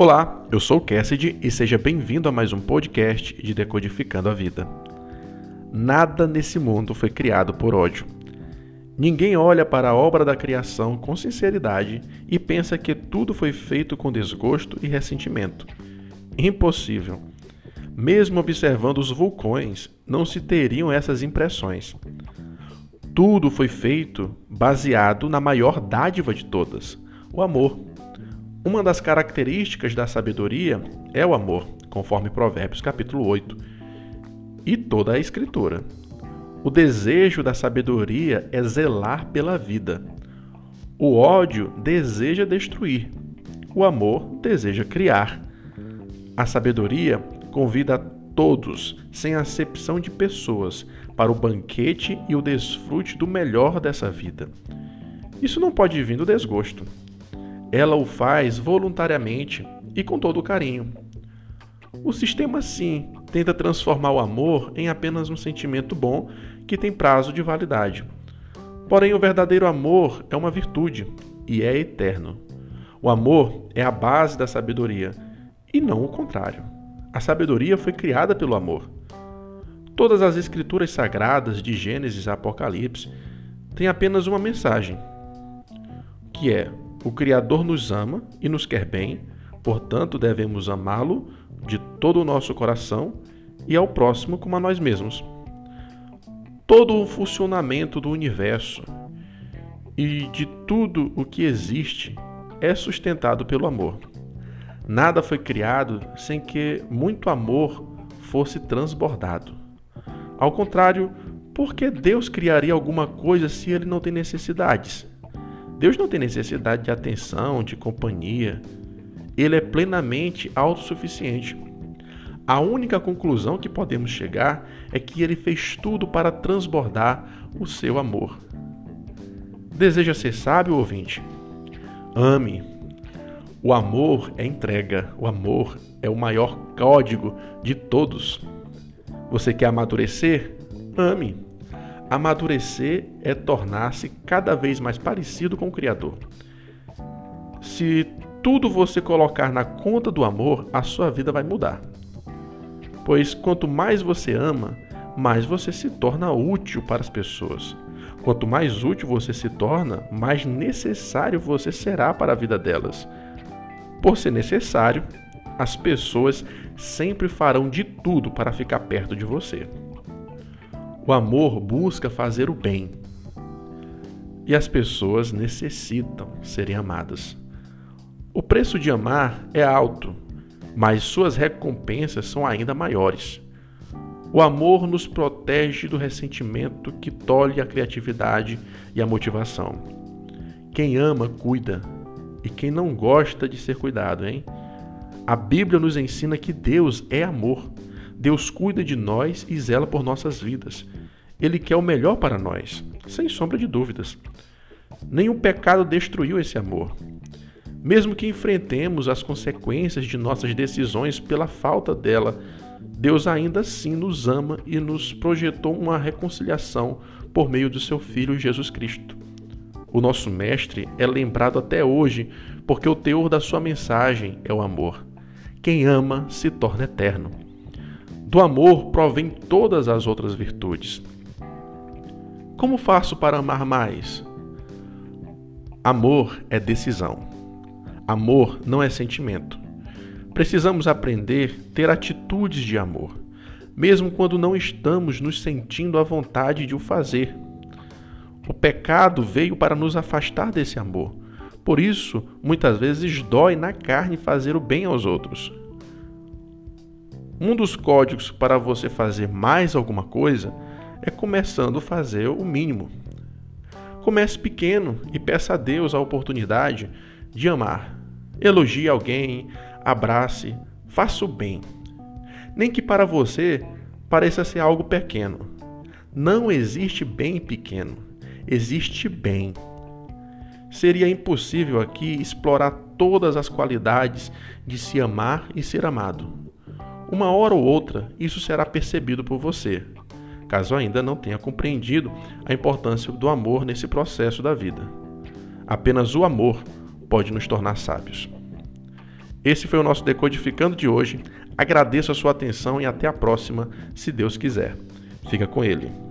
Olá, eu sou o Cassidy e seja bem-vindo a mais um podcast de Decodificando a Vida. Nada nesse mundo foi criado por ódio. Ninguém olha para a obra da criação com sinceridade e pensa que tudo foi feito com desgosto e ressentimento. Impossível. Mesmo observando os vulcões, não se teriam essas impressões. Tudo foi feito baseado na maior dádiva de todas, o amor. Uma das características da sabedoria é o amor, conforme Provérbios capítulo 8, e toda a escritura. O desejo da sabedoria é zelar pela vida. O ódio deseja destruir. O amor deseja criar. A sabedoria convida a todos, sem acepção de pessoas, para o banquete e o desfrute do melhor dessa vida. Isso não pode vir do desgosto. Ela o faz voluntariamente e com todo o carinho. O sistema, sim, tenta transformar o amor em apenas um sentimento bom que tem prazo de validade. Porém, o verdadeiro amor é uma virtude e é eterno. O amor é a base da sabedoria e não o contrário. A sabedoria foi criada pelo amor. Todas as escrituras sagradas, de Gênesis a Apocalipse, têm apenas uma mensagem, que é o Criador nos ama e nos quer bem, portanto devemos amá-lo de todo o nosso coração e ao próximo como a nós mesmos. Todo o funcionamento do universo e de tudo o que existe é sustentado pelo amor. Nada foi criado sem que muito amor fosse transbordado. Ao contrário, por que Deus criaria alguma coisa se ele não tem necessidades? Deus não tem necessidade de atenção, de companhia. Ele é plenamente autossuficiente. A única conclusão que podemos chegar é que ele fez tudo para transbordar o seu amor. Deseja ser sábio, ouvinte? Ame. O amor é entrega, o amor é o maior código de todos. Você quer amadurecer? Ame. Amadurecer é tornar-se cada vez mais parecido com o Criador. Se tudo você colocar na conta do amor, a sua vida vai mudar. Pois quanto mais você ama, mais você se torna útil para as pessoas. Quanto mais útil você se torna, mais necessário você será para a vida delas. Por ser necessário, as pessoas sempre farão de tudo para ficar perto de você. O amor busca fazer o bem. E as pessoas necessitam serem amadas. O preço de amar é alto, mas suas recompensas são ainda maiores. O amor nos protege do ressentimento que tolhe a criatividade e a motivação. Quem ama, cuida, e quem não gosta de ser cuidado, hein? A Bíblia nos ensina que Deus é amor. Deus cuida de nós e zela por nossas vidas. Ele quer o melhor para nós, sem sombra de dúvidas. Nenhum pecado destruiu esse amor. Mesmo que enfrentemos as consequências de nossas decisões pela falta dela, Deus ainda assim nos ama e nos projetou uma reconciliação por meio do seu Filho Jesus Cristo. O nosso Mestre é lembrado até hoje porque o teor da sua mensagem é o amor. Quem ama se torna eterno. Do amor provém todas as outras virtudes. Como faço para amar mais? Amor é decisão. Amor não é sentimento. Precisamos aprender a ter atitudes de amor, mesmo quando não estamos nos sentindo à vontade de o fazer. O pecado veio para nos afastar desse amor. Por isso, muitas vezes dói na carne fazer o bem aos outros. Um dos códigos para você fazer mais alguma coisa é começando a fazer o mínimo. Comece pequeno e peça a Deus a oportunidade de amar. Elogie alguém, abrace, faça o bem. Nem que para você pareça ser algo pequeno. Não existe bem pequeno, existe bem. Seria impossível aqui explorar todas as qualidades de se amar e ser amado. Uma hora ou outra, isso será percebido por você caso ainda não tenha compreendido a importância do amor nesse processo da vida. Apenas o amor pode nos tornar sábios. Esse foi o nosso Decodificando de hoje. Agradeço a sua atenção e até a próxima, se Deus quiser. Fica com ele.